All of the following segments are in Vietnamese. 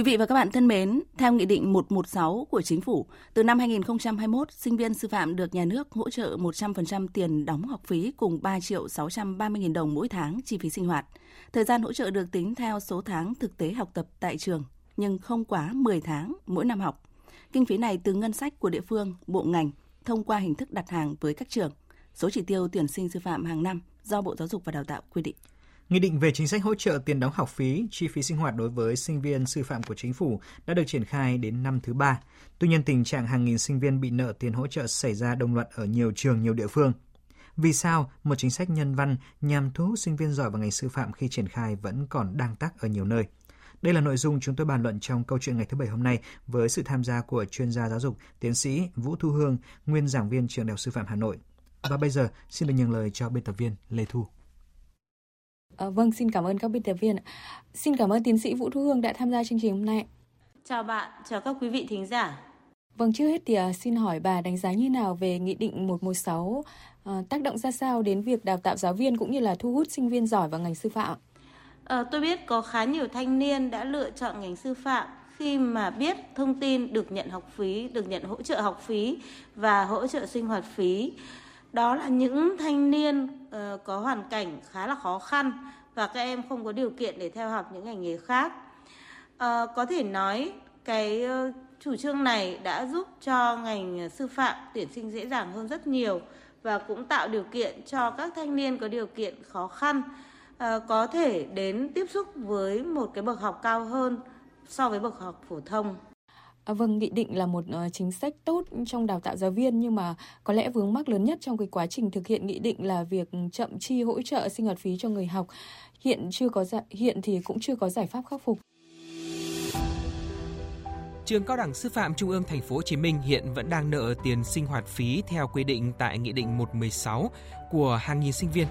Quý vị và các bạn thân mến, theo Nghị định 116 của Chính phủ, từ năm 2021, sinh viên sư phạm được nhà nước hỗ trợ 100% tiền đóng học phí cùng 3 triệu 630 nghìn đồng mỗi tháng chi phí sinh hoạt. Thời gian hỗ trợ được tính theo số tháng thực tế học tập tại trường, nhưng không quá 10 tháng mỗi năm học. Kinh phí này từ ngân sách của địa phương, bộ ngành, thông qua hình thức đặt hàng với các trường. Số chỉ tiêu tuyển sinh sư phạm hàng năm do Bộ Giáo dục và Đào tạo quy định. Nghị định về chính sách hỗ trợ tiền đóng học phí, chi phí sinh hoạt đối với sinh viên sư phạm của chính phủ đã được triển khai đến năm thứ ba. Tuy nhiên, tình trạng hàng nghìn sinh viên bị nợ tiền hỗ trợ xảy ra đồng loạt ở nhiều trường, nhiều địa phương. Vì sao một chính sách nhân văn nhằm thu hút sinh viên giỏi vào ngành sư phạm khi triển khai vẫn còn đang tắc ở nhiều nơi? Đây là nội dung chúng tôi bàn luận trong câu chuyện ngày thứ Bảy hôm nay với sự tham gia của chuyên gia giáo dục, tiến sĩ Vũ Thu Hương, nguyên giảng viên trường Đại học Sư phạm Hà Nội. Và bây giờ, xin được nhường lời cho biên tập viên Lê Thu. À, vâng, xin cảm ơn các biên tập viên. Xin cảm ơn tiến sĩ Vũ Thu Hương đã tham gia chương trình hôm nay. Chào bạn, chào các quý vị thính giả. Vâng, trước hết thì uh, xin hỏi bà đánh giá như nào về Nghị định 116 uh, à, tác động ra sao đến việc đào tạo giáo viên cũng như là thu hút sinh viên giỏi vào ngành sư phạm? À, tôi biết có khá nhiều thanh niên đã lựa chọn ngành sư phạm khi mà biết thông tin được nhận học phí, được nhận hỗ trợ học phí và hỗ trợ sinh hoạt phí đó là những thanh niên uh, có hoàn cảnh khá là khó khăn và các em không có điều kiện để theo học những ngành nghề khác. Uh, có thể nói cái uh, chủ trương này đã giúp cho ngành sư phạm tuyển sinh dễ dàng hơn rất nhiều và cũng tạo điều kiện cho các thanh niên có điều kiện khó khăn uh, có thể đến tiếp xúc với một cái bậc học cao hơn so với bậc học phổ thông. À, vâng, nghị định là một uh, chính sách tốt trong đào tạo giáo viên nhưng mà có lẽ vướng mắc lớn nhất trong cái quá trình thực hiện nghị định là việc chậm chi hỗ trợ sinh hoạt phí cho người học. Hiện chưa có dạ, hiện thì cũng chưa có giải pháp khắc phục. Trường Cao đẳng Sư phạm Trung ương Thành phố Hồ Chí Minh hiện vẫn đang nợ tiền sinh hoạt phí theo quy định tại Nghị định 116 của hàng nghìn sinh viên.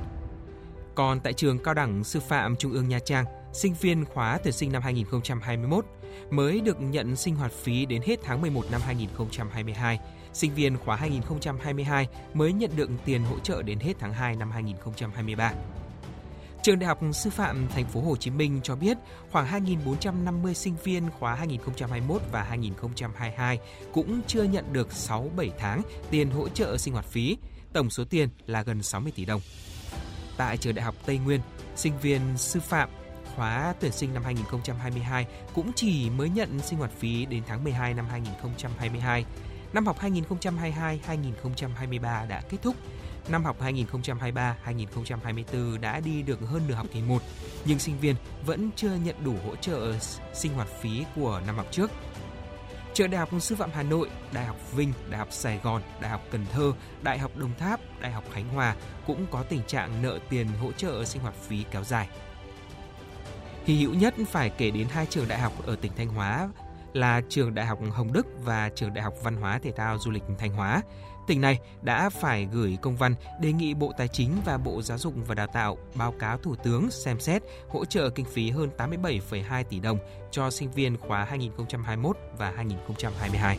Còn tại trường Cao đẳng Sư phạm Trung ương Nha Trang, sinh viên khóa tuyển sinh năm 2021 mới được nhận sinh hoạt phí đến hết tháng 11 năm 2022. Sinh viên khóa 2022 mới nhận được tiền hỗ trợ đến hết tháng 2 năm 2023. Trường Đại học Sư phạm Thành phố Hồ Chí Minh cho biết khoảng 2.450 sinh viên khóa 2021 và 2022 cũng chưa nhận được 6-7 tháng tiền hỗ trợ sinh hoạt phí, tổng số tiền là gần 60 tỷ đồng. Tại trường Đại học Tây Nguyên, sinh viên sư phạm khóa tuyển sinh năm 2022 cũng chỉ mới nhận sinh hoạt phí đến tháng 12 năm 2022. Năm học 2022-2023 đã kết thúc. Năm học 2023-2024 đã đi được hơn nửa học kỳ 1, nhưng sinh viên vẫn chưa nhận đủ hỗ trợ sinh hoạt phí của năm học trước. Trường Đại học Sư phạm Hà Nội, Đại học Vinh, Đại học Sài Gòn, Đại học Cần Thơ, Đại học Đồng Tháp, Đại học Khánh Hòa cũng có tình trạng nợ tiền hỗ trợ sinh hoạt phí kéo dài. Hy hữu nhất phải kể đến hai trường đại học ở tỉnh Thanh Hóa là trường Đại học Hồng Đức và trường Đại học Văn hóa Thể thao Du lịch Thanh Hóa. Tỉnh này đã phải gửi công văn đề nghị Bộ Tài chính và Bộ Giáo dục và Đào tạo báo cáo Thủ tướng xem xét hỗ trợ kinh phí hơn 87,2 tỷ đồng cho sinh viên khóa 2021 và 2022.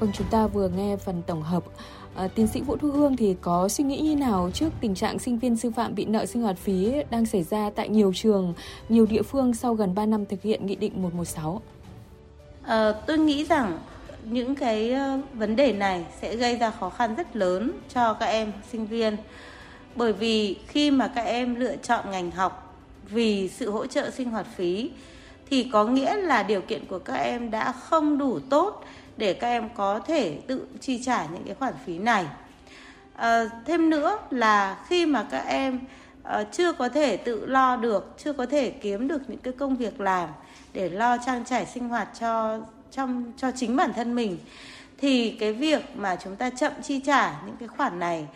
Vâng, chúng ta vừa nghe phần tổng hợp À, tiến sĩ Vũ Thu Hương thì có suy nghĩ như nào trước tình trạng sinh viên sư phạm bị nợ sinh hoạt phí đang xảy ra tại nhiều trường, nhiều địa phương sau gần 3 năm thực hiện Nghị định 116? À, ờ, tôi nghĩ rằng những cái ờ, vấn đề này sẽ gây ra khó khăn rất lớn cho các em sinh viên bởi vì khi mà các em lựa chọn ngành học vì sự hỗ trợ sinh hoạt phí thì có nghĩa là điều kiện của các em đã không đủ tốt để các em có thể tự chi trả những cái khoản phí này. À, thêm nữa là khi mà các em uh, chưa có thể tự lo được chưa có thể kiếm được những cái công việc làm để lo trang trải sinh hoạt cho trong cho chính bản thân mình thì cái việc mà chúng ta chậm chi trả những cái khoản này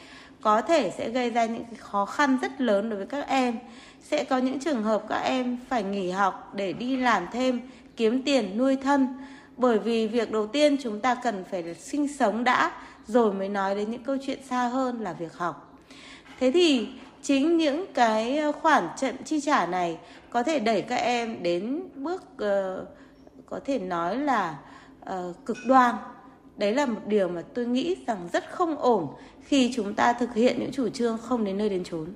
có thể sẽ gây ra những cái khó khăn rất lớn đối với các em sẽ có những trường hợp các em phải nghỉ học để đi làm thêm kiếm tiền nuôi thân. Bởi vì việc đầu tiên chúng ta cần phải sinh sống đã rồi mới nói đến những câu chuyện xa hơn là việc học. Thế thì chính những cái khoản chậm chi trả này có thể đẩy các em đến bước uh, có thể nói là uh, cực đoan. Đấy là một điều mà tôi nghĩ rằng rất không ổn khi chúng ta thực hiện những chủ trương không đến nơi đến chốn.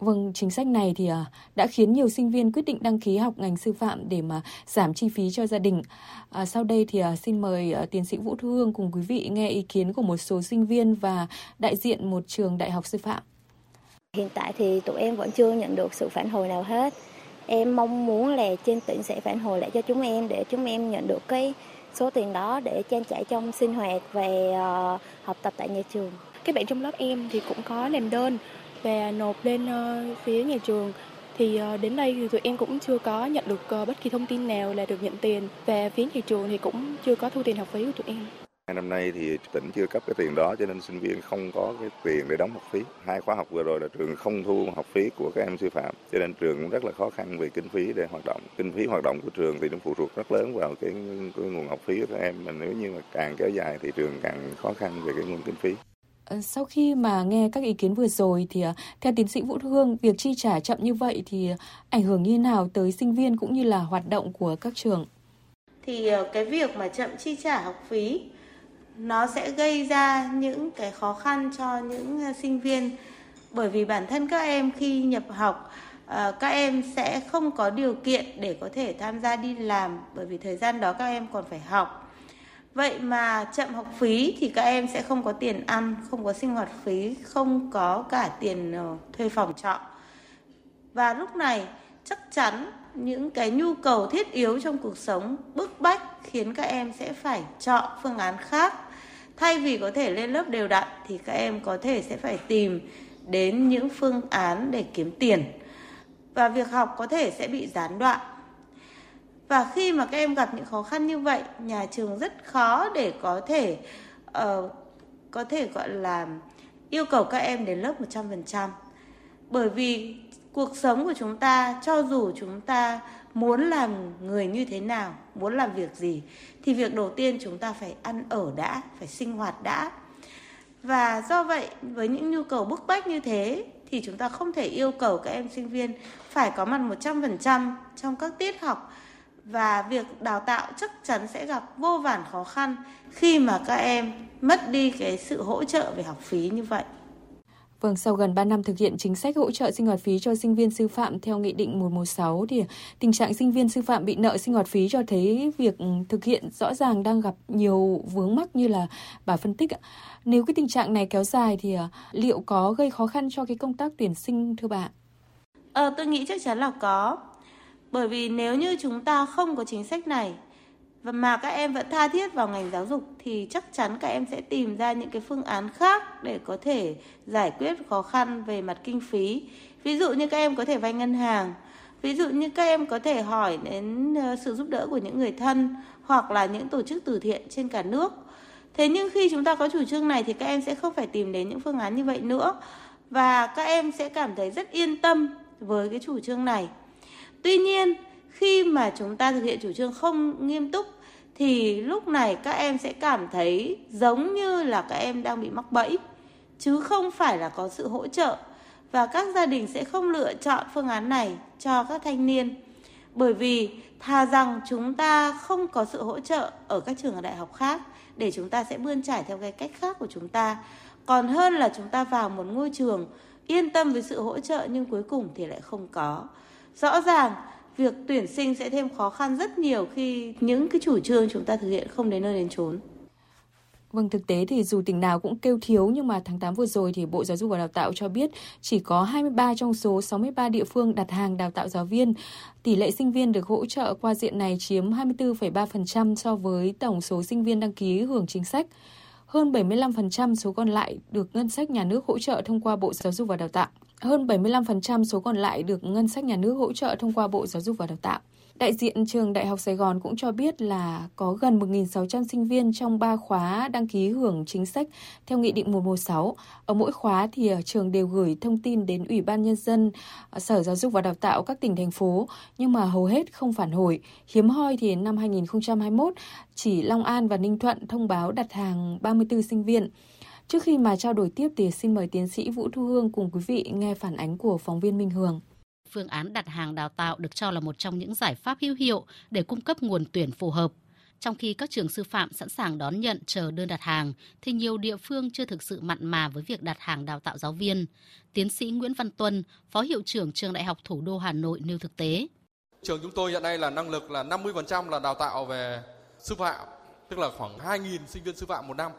Vâng, chính sách này thì à, đã khiến nhiều sinh viên quyết định đăng ký học ngành sư phạm để mà giảm chi phí cho gia đình. À, sau đây thì à, xin mời tiến sĩ Vũ Thu Hương cùng quý vị nghe ý kiến của một số sinh viên và đại diện một trường đại học sư phạm. Hiện tại thì tụi em vẫn chưa nhận được sự phản hồi nào hết. Em mong muốn là trên tỉnh sẽ phản hồi lại cho chúng em để chúng em nhận được cái số tiền đó để trang trải trong sinh hoạt và uh, học tập tại nhà trường. Các bạn trong lớp em thì cũng có làm đơn và nộp lên ờ, phía nhà trường thì ờ, đến đây thì tụi em cũng chưa có nhận được ờ, bất kỳ thông tin nào là được nhận tiền và phía nhà trường thì cũng chưa có thu tiền học phí của tụi em. Năm nay thì tỉnh chưa cấp cái tiền đó cho nên sinh viên không có cái tiền để đóng học phí. Hai khóa học vừa rồi là trường không thu học phí của các em sư phạm cho nên trường cũng rất là khó khăn về kinh phí để hoạt động. Kinh phí hoạt động của trường thì nó phụ thuộc rất lớn vào cái, cái nguồn học phí của các em mà nếu như mà càng kéo dài thì trường càng khó khăn về cái nguồn kinh phí. Ờ, sau khi mà nghe các ý kiến vừa rồi thì ờ, theo tiến sĩ Vũ Hương, việc chi trả chậm như vậy thì ảnh hưởng như nào tới sinh viên cũng như là hoạt động của các trường? Thì ờ, cái việc mà chậm chi trả học phí nó sẽ gây ra những cái khó khăn cho những sinh viên. Bởi vì bản thân các em khi nhập học các em sẽ không có điều kiện để có thể tham gia đi làm. Bởi vì thời gian đó các em còn phải học. Vậy mà chậm học phí thì các em sẽ không có tiền ăn, không có sinh hoạt phí, không có cả tiền ờ, thuê phòng trọ. Và lúc này chắc chắn những cái nhu cầu thiết yếu trong cuộc sống bức bách khiến các em sẽ phải chọn phương án khác. Thay vì có thể lên lớp đều đặn thì các em có thể sẽ phải tìm đến những phương án để kiếm tiền. Và việc học có thể sẽ bị gián đoạn và khi mà các em gặp những khó khăn như vậy nhà trường rất khó để có thể uh, có thể gọi là yêu cầu các em đến lớp 100% bởi vì cuộc sống của chúng ta cho dù chúng ta muốn làm người như thế nào muốn làm việc gì thì việc đầu tiên chúng ta phải ăn ở đã phải sinh hoạt đã. Và do vậy với những nhu cầu bức bách như thế thì chúng ta không thể yêu cầu các em sinh viên phải có mặt 100% trong các tiết học và việc đào tạo chắc chắn sẽ gặp vô vàn khó khăn khi mà các em mất đi cái sự hỗ trợ về học phí như vậy. Vâng, sau gần 3 năm thực hiện chính sách hỗ trợ sinh hoạt phí cho sinh viên sư phạm theo Nghị định 116 thì tình trạng sinh viên sư phạm bị nợ sinh hoạt phí cho thấy việc thực hiện rõ ràng đang gặp nhiều vướng mắc như là bà phân tích. Nếu cái tình trạng này kéo dài thì à, liệu có gây khó khăn cho cái công tác tuyển sinh thưa bà? Ờ, tôi nghĩ chắc chắn là có. Bởi vì nếu như chúng ta không có chính sách này và mà các em vẫn tha thiết vào ngành giáo dục thì chắc chắn các em sẽ tìm ra những cái phương án khác để có thể giải quyết khó khăn về mặt kinh phí. Ví dụ như các em có thể vay ngân hàng, ví dụ như các em có thể hỏi đến ờ, sự giúp đỡ của những người thân hoặc là những tổ chức từ thiện trên cả nước. Thế nhưng khi chúng ta có chủ trương này thì các em sẽ không phải tìm đến những phương án như vậy nữa và các em sẽ cảm thấy rất yên tâm với cái chủ trương này. Tuy nhiên, khi mà chúng ta thực hiện chủ trương không nghiêm túc thì lúc này các em sẽ cảm thấy giống như là các em đang bị mắc bẫy chứ không phải là có sự hỗ trợ. Và các gia đình sẽ không lựa chọn phương án này cho các thanh niên bởi vì thà rằng chúng ta không có sự hỗ trợ ở các trường ở đại học khác để chúng ta sẽ bươn trải theo cái cách khác của chúng ta. Còn hơn là chúng ta vào một ngôi trường yên tâm với sự hỗ trợ nhưng cuối cùng thì lại không có. Rõ ràng việc tuyển sinh sẽ thêm khó khăn rất nhiều khi những cái chủ trương chúng ta thực hiện không đến nơi đến chốn. Vâng, thực tế thì dù tỉnh nào cũng kêu thiếu nhưng mà tháng 8 vừa rồi thì Bộ Giáo dục và Đào tạo cho biết chỉ có 23 trong số 63 địa phương đặt hàng đào tạo giáo viên. Tỷ lệ sinh viên được hỗ trợ qua diện này chiếm 24,3% so với tổng số sinh viên đăng ký hưởng chính sách. Hơn 75% số còn lại được ngân sách nhà nước hỗ trợ thông qua Bộ Giáo dục và Đào tạo. Hơn 75% số còn lại được ngân sách nhà nước hỗ trợ thông qua Bộ Giáo dục và Đào tạo. Đại diện trường Đại học Sài Gòn cũng cho biết là có gần 1.600 sinh viên trong 3 khóa đăng ký hưởng chính sách theo Nghị định 116. Ở mỗi khóa thì ờ, trường đều gửi thông tin đến Ủy ban Nhân dân, ờ, Sở Giáo dục và Đào tạo các tỉnh, thành phố, nhưng mà hầu hết không phản hồi. Hiếm hoi thì năm 2021, chỉ Long An và Ninh Thuận thông báo đặt hàng 34 sinh viên. Trước khi mà trao đổi tiếp thì xin mời tiến sĩ Vũ Thu Hương cùng quý vị nghe phản ánh của phóng viên Minh Hường. Phương án đặt hàng đào tạo được cho là một trong những giải pháp hữu hiệu để cung cấp nguồn tuyển phù hợp. Trong khi các trường sư phạm sẵn sàng đón nhận chờ đơn đặt hàng, thì nhiều địa phương chưa thực sự mặn mà với việc đặt hàng đào tạo giáo viên. Tiến sĩ Nguyễn Văn Tuân, Phó Hiệu trưởng Trường Đại học Thủ đô Hà Nội nêu thực tế. Trường chúng tôi hiện nay là năng lực là 50% là đào tạo về sư phạm, tức là khoảng 2.000 sinh viên sư phạm một năm.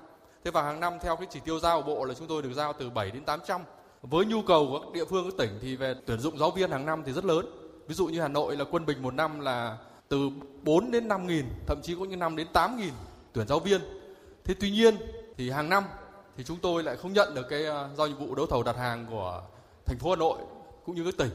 Thế và hàng năm theo cái chỉ tiêu giao của bộ là chúng tôi được giao từ 7 đến 800. Với nhu cầu của các địa phương các tỉnh thì về tuyển dụng giáo viên hàng năm thì rất lớn. Ví dụ như Hà Nội là quân bình một năm là từ 4 đến 5 nghìn, thậm chí có những năm đến 8 nghìn tuyển giáo viên. Thế tuy nhiên thì hàng năm thì chúng tôi lại không nhận được cái à, giao nhiệm vụ đấu thầu đặt hàng của thành phố Hà Nội cũng như các tỉnh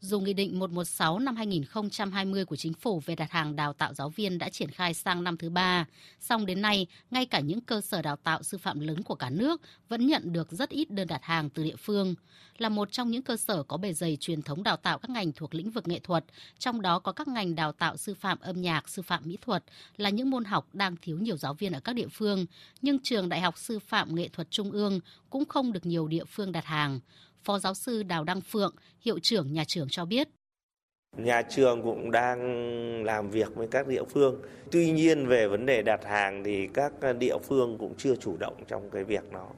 dù Nghị định 116 năm 2020 của Chính phủ về đặt hàng đào tạo giáo viên đã triển khai sang năm thứ ba, song đến nay, ngay cả những cơ sở đào tạo sư phạm lớn của cả nước vẫn nhận được rất ít đơn đặt hàng từ địa phương. Là một trong những cơ sở có bề dày truyền thống đào tạo các ngành thuộc lĩnh vực nghệ thuật, trong đó có các ngành đào tạo sư phạm âm nhạc, sư phạm mỹ thuật là những môn học đang thiếu nhiều giáo viên ở các địa phương, nhưng trường Đại học Sư phạm Nghệ thuật Trung ương cũng không được nhiều địa phương đặt hàng. Phó giáo sư Đào Đăng Phượng, hiệu trưởng nhà trường cho biết. Nhà trường cũng đang làm việc với các địa phương. Tuy nhiên về vấn đề đặt hàng thì các địa phương cũng chưa chủ động trong cái việc đó.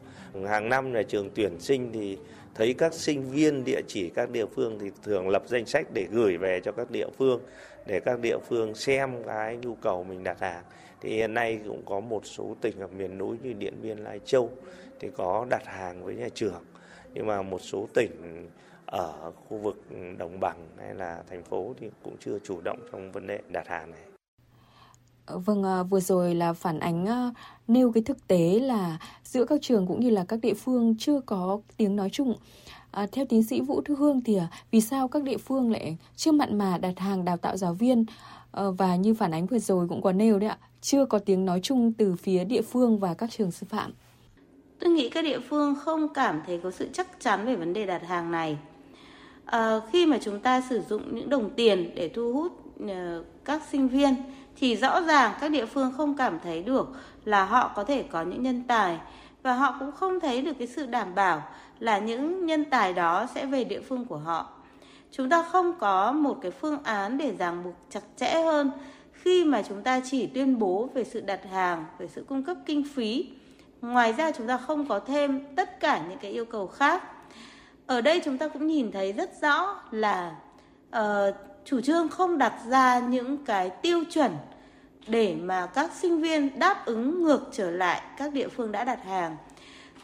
Hàng năm nhà trường tuyển sinh thì thấy các sinh viên địa chỉ các địa phương thì thường lập danh sách để gửi về cho các địa phương để các địa phương xem cái nhu cầu mình đặt hàng. Thì hiện nay cũng có một số tỉnh ở miền núi như Điện Biên, Lai Châu thì có đặt hàng với nhà trường nhưng mà một số tỉnh ở khu vực đồng bằng hay là thành phố thì cũng chưa chủ động trong vấn đề đặt hàng này. Vâng, à, vừa rồi là phản ánh à, nêu cái thực tế là giữa các trường cũng như là các địa phương chưa có tiếng nói chung. À, theo tiến sĩ Vũ Thư Hương thì à, vì sao các địa phương lại chưa mặn mà đặt hàng đào tạo giáo viên à, và như phản ánh vừa rồi cũng có nêu đấy ạ, chưa có tiếng nói chung từ phía địa phương và các trường sư phạm. Tôi nghĩ các địa phương không cảm thấy có sự chắc chắn về vấn đề đặt hàng này. À, khi mà chúng ta sử dụng những đồng tiền để thu hút uh, các sinh viên thì rõ ràng các địa phương không cảm thấy được là họ có thể có những nhân tài và họ cũng không thấy được cái sự đảm bảo là những nhân tài đó sẽ về địa phương của họ. Chúng ta không có một cái phương án để ràng buộc chặt chẽ hơn khi mà chúng ta chỉ tuyên bố về sự đặt hàng, về sự cung cấp kinh phí Ngoài ra chúng ta không có thêm tất cả những cái yêu cầu khác. Ở đây chúng ta cũng nhìn thấy rất rõ là uh, chủ trương không đặt ra những cái tiêu chuẩn để mà các sinh viên đáp ứng ngược trở lại các địa phương đã đặt hàng.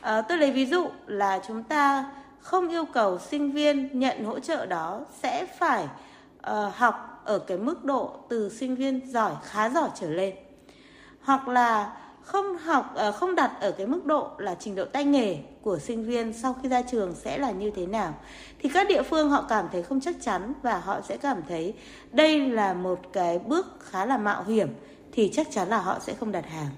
À, tôi lấy ví dụ là chúng ta không yêu cầu sinh viên nhận hỗ trợ đó sẽ phải uh, học ở cái mức độ từ sinh viên giỏi khá giỏi trở lên hoặc là không học ờ, không đặt ở cái mức độ là trình độ tay nghề của sinh viên sau khi ra trường sẽ là như thế nào thì các địa phương họ cảm thấy không chắc chắn và họ sẽ cảm thấy đây là một cái bước khá là mạo hiểm thì chắc chắn là họ sẽ không đặt hàng.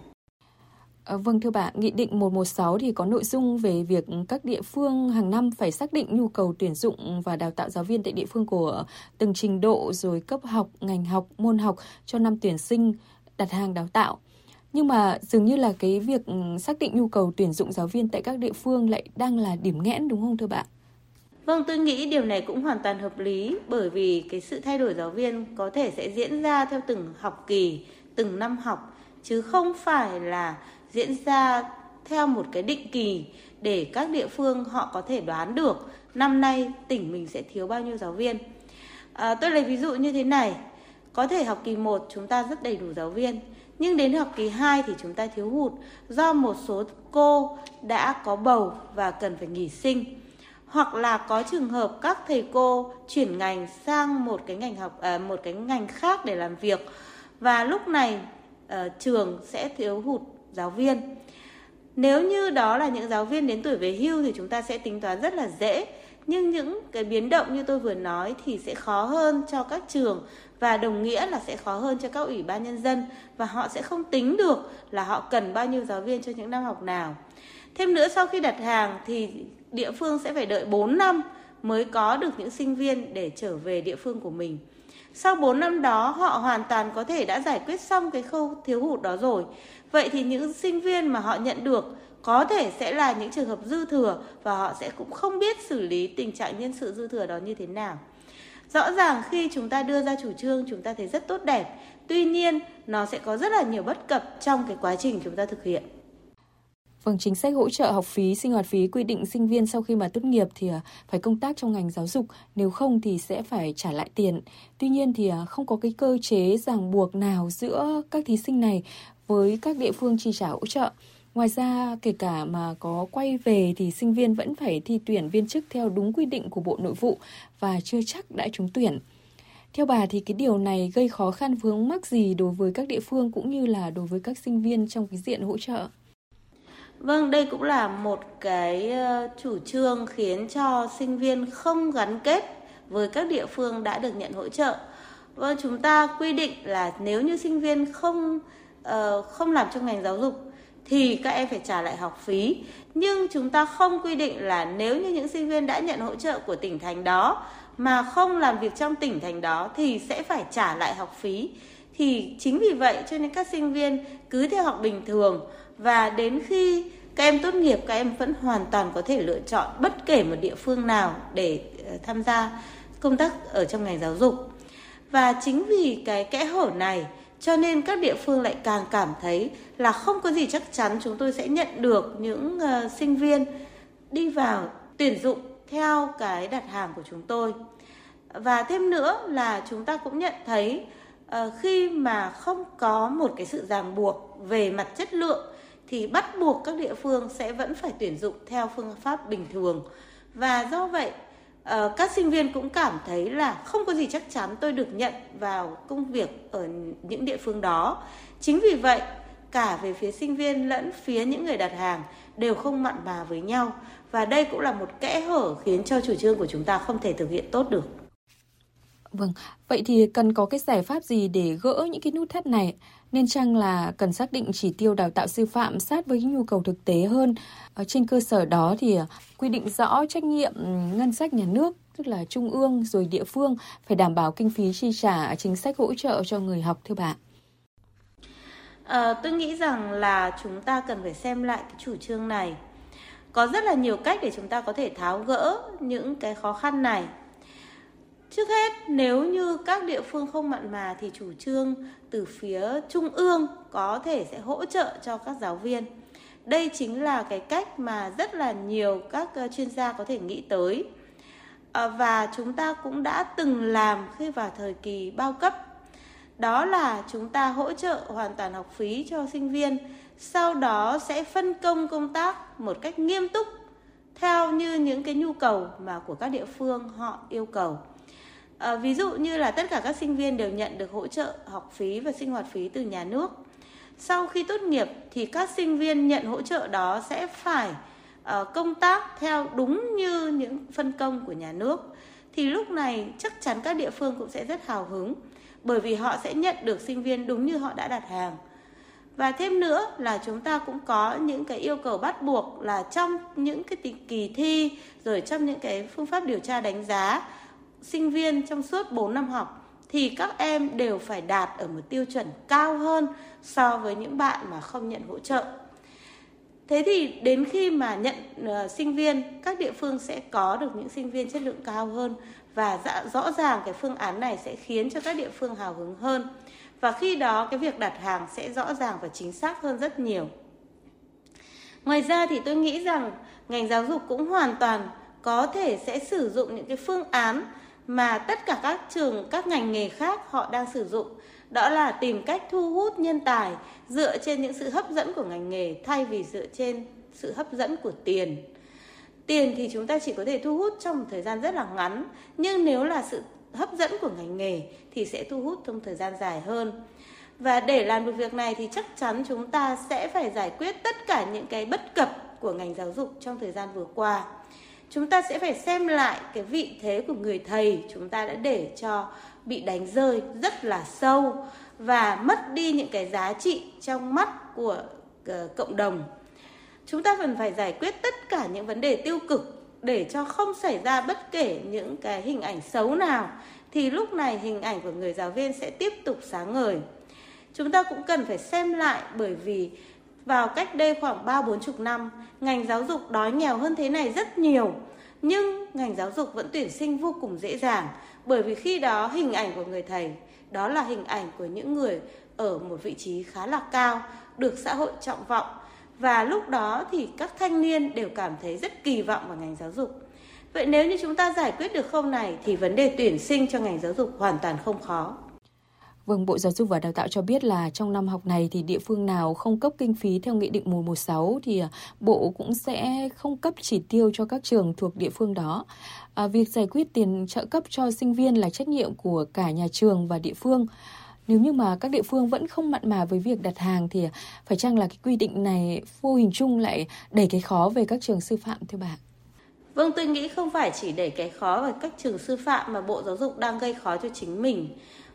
À, vâng thưa bạn, Nghị định 116 thì có nội dung về việc các địa phương hàng năm phải xác định nhu cầu tuyển dụng và đào tạo giáo viên tại địa phương của từng trình độ rồi cấp học, ngành học, môn học cho năm tuyển sinh đặt hàng đào tạo. Nhưng mà dường như là cái việc ừ, xác định nhu cầu tuyển dụng giáo viên tại các địa phương lại đang là điểm nghẽn đúng không thưa bạn? Vâng, tôi nghĩ điều này cũng hoàn toàn hợp lý bởi vì cái sự thay đổi giáo viên có thể sẽ diễn ra theo từng học kỳ, từng năm học chứ không phải là diễn ra theo một cái định kỳ để các địa phương họ có thể đoán được năm nay tỉnh mình sẽ thiếu bao nhiêu giáo viên. À, tôi lấy ví dụ như thế này, có thể học kỳ 1 chúng ta rất đầy đủ giáo viên, nhưng đến học kỳ 2 thì chúng ta thiếu hụt do một số cô đã có bầu và cần phải nghỉ sinh. Hoặc là có trường hợp các thầy cô chuyển ngành sang một cái ngành học à, một cái ngành khác để làm việc và lúc này à, trường sẽ thiếu hụt giáo viên. Nếu như đó là những giáo viên đến tuổi về hưu thì chúng ta sẽ tính toán rất là dễ nhưng những cái biến động như tôi vừa nói thì sẽ khó hơn cho các trường và đồng nghĩa là sẽ khó hơn cho các ủy ban nhân dân và họ sẽ không tính được là họ cần bao nhiêu giáo viên cho những năm học nào. Thêm nữa, sau khi đặt hàng thì địa phương sẽ phải đợi 4 năm mới có được những sinh viên để trở về địa phương của mình. Sau 4 năm đó họ hoàn toàn có thể đã giải quyết xong cái khâu thiếu hụt đó rồi. Vậy thì những sinh viên mà họ nhận được có thể sẽ là những trường hợp dư thừa và họ sẽ cũng không biết xử lý tình trạng nhân sự dư thừa đó như thế nào. Rõ ràng khi chúng ta đưa ra chủ trương chúng ta thấy rất tốt đẹp, tuy nhiên nó sẽ có rất là nhiều bất cập trong cái quá trình chúng ta thực hiện. Vâng, chính sách hỗ trợ học phí, sinh hoạt phí quy định sinh viên sau khi mà tốt nghiệp thì à, phải công tác trong ngành giáo dục, nếu không thì sẽ phải trả lại tiền. Tuy nhiên thì à, không có cái cơ chế ràng buộc nào giữa các thí sinh này với các địa phương chi trả hỗ trợ. Ngoài ra, kể cả mà có quay về thì sinh viên vẫn phải thi tuyển viên chức theo đúng quy định của Bộ Nội vụ và chưa chắc đã trúng tuyển. Theo bà thì cái điều này gây khó khăn vướng mắc gì đối với các địa phương cũng như là đối với các sinh viên trong cái diện hỗ trợ? Vâng, đây cũng là một cái ờ, chủ trương khiến cho sinh viên không gắn kết với các địa phương đã được nhận hỗ trợ. Vâng, chúng ta quy định là nếu như sinh viên không uh, không làm trong ngành giáo dục thì các em phải trả lại học phí. Nhưng chúng ta không quy định là nếu như những sinh viên đã nhận hỗ trợ của tỉnh thành đó mà không làm việc trong tỉnh thành đó thì sẽ phải trả lại học phí. Thì chính vì vậy cho nên các sinh viên cứ theo học bình thường và đến khi các em tốt nghiệp các em vẫn hoàn toàn có thể lựa chọn bất kể một địa phương nào để ờ, tham gia công tác ở trong ngành giáo dục. Và chính vì cái kẽ hở này cho nên các địa phương lại càng cảm thấy là không có gì chắc chắn chúng tôi sẽ nhận được những uh, sinh viên đi vào tuyển dụng theo cái đặt hàng của chúng tôi và thêm nữa là chúng ta cũng nhận thấy uh, khi mà không có một cái sự ràng buộc về mặt chất lượng thì bắt buộc các địa phương sẽ vẫn phải tuyển dụng theo phương pháp bình thường. Và do vậy ờ, các sinh viên cũng cảm thấy là không có gì chắc chắn tôi được nhận vào công việc ở những địa phương đó. Chính vì vậy, cả về phía sinh viên lẫn phía những người đặt hàng đều không mặn mà với nhau. Và đây cũng là một kẽ hở khiến cho chủ trương của chúng ta không thể thực hiện tốt được. Vâng, vậy thì cần có cái giải pháp gì để gỡ những cái nút thắt này? Nên chăng là cần xác định chỉ tiêu đào tạo sư phạm sát với nhu cầu thực tế hơn. Ở trên cơ sở đó thì à, quy định rõ trách nhiệm ừ, ngân sách nhà nước, tức là trung ương rồi địa phương phải đảm bảo kinh phí chi trả chính sách hỗ trợ cho người học thưa bạn. À, ờ, tôi nghĩ rằng là chúng ta cần phải xem lại cái chủ trương này. Có rất là nhiều cách để chúng ta có thể tháo gỡ những cái khó khăn này. Trước hết, nếu như các địa phương không mặn mà thì chủ trương từ phía trung ương có thể sẽ hỗ trợ cho các giáo viên. Đây chính là cái cách mà rất là nhiều các ờ, chuyên gia có thể nghĩ tới. Ờ, và chúng ta cũng đã từng làm khi vào thời kỳ bao cấp đó là chúng ta hỗ trợ hoàn toàn học phí cho sinh viên sau đó sẽ phân công công tác một cách nghiêm túc theo như những cái nhu cầu mà của các địa phương họ yêu cầu à, ví dụ như là tất cả các sinh viên đều nhận được hỗ trợ học phí và sinh hoạt phí từ nhà nước. Sau khi tốt nghiệp thì các sinh viên nhận hỗ trợ đó sẽ phải uh, công tác theo đúng như những phân công của nhà nước. Thì lúc này chắc chắn các địa phương cũng sẽ rất hào hứng bởi vì họ sẽ nhận được sinh viên đúng như họ đã đặt hàng. Và thêm nữa là chúng ta cũng có những cái yêu cầu bắt buộc là trong những cái kỳ thi rồi trong những cái phương pháp điều tra đánh giá sinh viên trong suốt 4 năm học thì các em đều phải đạt ở một tiêu chuẩn cao hơn so với những bạn mà không nhận hỗ trợ. Thế thì đến khi mà nhận uh, sinh viên, các địa phương sẽ có được những sinh viên chất lượng cao hơn và dạ, rõ ràng cái phương án này sẽ khiến cho các địa phương hào hứng hơn và khi đó cái việc đặt hàng sẽ rõ ràng và chính xác hơn rất nhiều ngoài ra thì tôi nghĩ rằng ngành giáo dục cũng hoàn toàn có thể sẽ sử dụng những cái phương án mà tất cả các trường, các ngành nghề khác họ đang sử dụng. Đó là tìm cách thu hút nhân tài dựa trên những sự hấp dẫn của ngành nghề thay vì dựa trên sự hấp dẫn của tiền. Tiền thì chúng ta chỉ có thể thu hút trong một thời gian rất là ngắn, nhưng nếu là sự hấp dẫn của ngành nghề thì sẽ thu hút trong thời gian dài hơn. Và để làm được việc này thì chắc chắn chúng ta sẽ phải giải quyết tất cả những cái bất cập của ngành giáo dục trong thời gian vừa qua chúng ta sẽ phải xem lại cái vị thế của người thầy chúng ta đã để cho bị đánh rơi rất là sâu và mất đi những cái giá trị trong mắt của ờ, cộng đồng chúng ta cần phải giải quyết tất cả những vấn đề tiêu cực để cho không xảy ra bất kể những cái hình ảnh xấu nào, thì lúc này hình ảnh của người giáo viên sẽ tiếp tục sáng ngời. Chúng ta cũng cần phải xem lại bởi vì vào cách đây khoảng 3 4 chục năm, ngành giáo dục đói nghèo hơn thế này rất nhiều. Nhưng ngành giáo dục vẫn tuyển sinh vô cùng dễ dàng bởi vì khi đó hình ảnh của người thầy đó là hình ảnh của những người ở một vị trí khá là cao, được xã hội trọng vọng và lúc đó thì các thanh niên đều cảm thấy rất kỳ vọng vào ngành giáo dục. Vậy nếu như chúng ta giải quyết được khâu này thì vấn đề tuyển sinh cho ngành giáo dục hoàn toàn không khó. Vâng, Bộ Giáo dục và Đào tạo cho biết là trong năm học này thì địa phương nào không cấp kinh phí theo Nghị định 116 thì à, Bộ cũng sẽ không cấp chỉ tiêu cho các trường thuộc địa phương đó. À, việc giải quyết tiền trợ cấp cho sinh viên là trách nhiệm của cả nhà trường và địa phương. Nếu như mà các địa phương vẫn không mặn mà với việc đặt hàng thì à, phải chăng là cái quy định này vô hình chung lại đẩy cái khó về các trường sư phạm thưa bà? Vâng, tôi nghĩ không phải chỉ đẩy cái khó vào các trường sư phạm mà Bộ Giáo dục đang gây khó cho chính mình.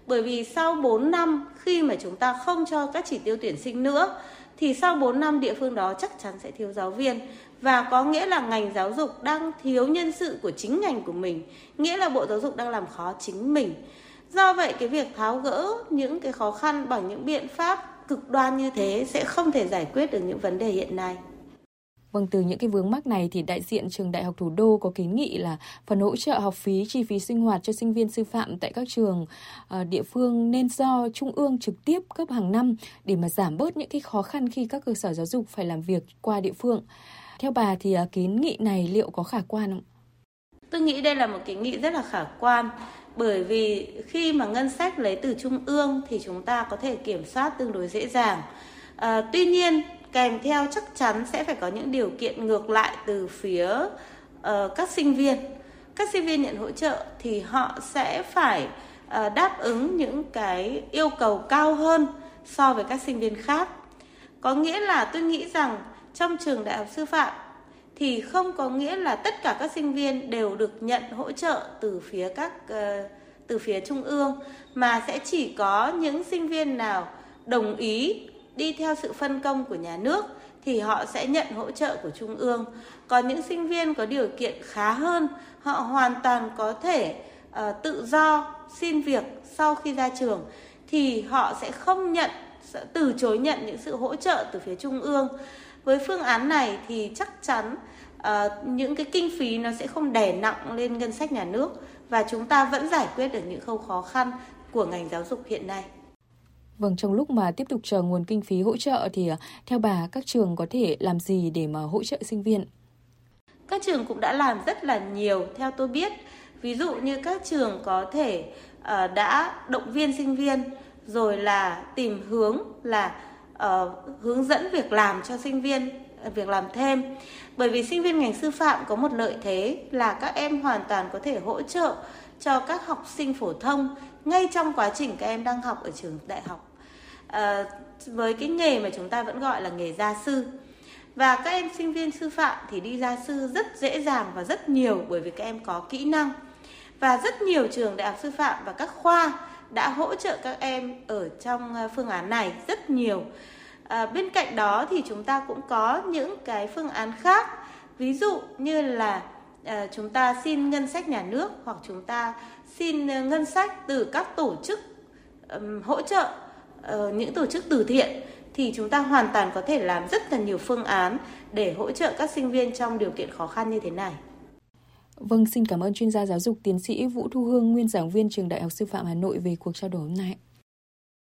Bởi vì sau 4 năm khi mà chúng ta không cho các chỉ tiêu tuyển sinh nữa thì sau 4 năm địa phương đó chắc chắn sẽ thiếu giáo viên và có nghĩa là ngành giáo dục đang thiếu nhân sự của chính ngành của mình, nghĩa là Bộ Giáo dục đang làm khó chính mình. Do vậy cái việc tháo gỡ những cái khó khăn bằng những biện pháp cực đoan như thế sẽ không thể giải quyết được những vấn đề hiện nay. Vâng, từ những cái vướng mắc này thì đại diện trường Đại học Thủ đô có kiến nghị là phần hỗ trợ học phí, chi phí sinh hoạt cho sinh viên sư phạm tại các trường ờ, địa phương nên do Trung ương trực tiếp cấp hàng năm để mà giảm bớt những cái khó khăn khi các cơ sở giáo dục phải làm việc qua địa phương. Theo bà thì ờ, kiến nghị này liệu có khả quan không? Tôi nghĩ đây là một kiến nghị rất là khả quan bởi vì khi mà ngân sách lấy từ trung ương thì chúng ta có thể kiểm soát tương đối dễ dàng. À, tuy nhiên kèm theo chắc chắn sẽ phải có những điều kiện ngược lại từ phía uh, các sinh viên. Các sinh viên nhận hỗ trợ thì họ sẽ phải uh, đáp ứng những cái yêu cầu cao hơn so với các sinh viên khác. Có nghĩa là tôi nghĩ rằng trong trường đại học sư phạm thì không có nghĩa là tất cả các sinh viên đều được nhận hỗ trợ từ phía các uh, từ phía trung ương mà sẽ chỉ có những sinh viên nào đồng ý đi theo sự phân công của nhà nước thì họ sẽ nhận hỗ trợ của trung ương. Còn những sinh viên có điều kiện khá hơn, họ hoàn toàn có thể uh, tự do xin việc sau khi ra trường thì họ sẽ không nhận sẽ từ chối nhận những sự hỗ trợ từ phía trung ương. Với phương án này thì chắc chắn uh, những cái kinh phí nó sẽ không đè nặng lên ngân sách nhà nước và chúng ta vẫn giải quyết được những khâu khó khăn của ngành giáo dục hiện nay. Vâng, trong lúc mà tiếp tục chờ nguồn kinh phí hỗ trợ thì à, theo bà các trường có thể làm gì để mà hỗ trợ sinh viên? Các trường cũng đã làm rất là nhiều theo tôi biết. Ví dụ như các trường có thể uh, đã động viên sinh viên rồi là tìm hướng là uh, hướng dẫn việc làm cho sinh viên ờ, việc làm thêm. Bởi vì sinh viên ngành sư phạm có một lợi thế là các em hoàn toàn có thể hỗ trợ cho các học sinh phổ thông ngay trong quá trình các em đang học ở trường đại học à, với cái nghề mà chúng ta vẫn gọi là nghề gia sư. Và các em sinh viên sư phạm thì đi gia sư rất dễ dàng và rất nhiều bởi vì các em có kỹ năng. Và rất nhiều trường đại học sư phạm và các khoa đã hỗ trợ các em ở trong ờ, phương án này rất nhiều. À, bên cạnh đó thì chúng ta cũng có những cái phương án khác. Ví dụ như là à, chúng ta xin ngân sách nhà nước hoặc chúng ta xin ờ, ngân sách từ các tổ chức um, hỗ trợ uh, những tổ chức từ thiện thì chúng ta hoàn toàn có thể làm rất là nhiều phương án để hỗ trợ các sinh viên trong điều kiện khó khăn như thế này. Vâng, xin cảm ơn chuyên gia giáo dục tiến sĩ Vũ Thu Hương, nguyên giảng viên trường Đại học Sư phạm Hà Nội về cuộc trao đổi hôm nay.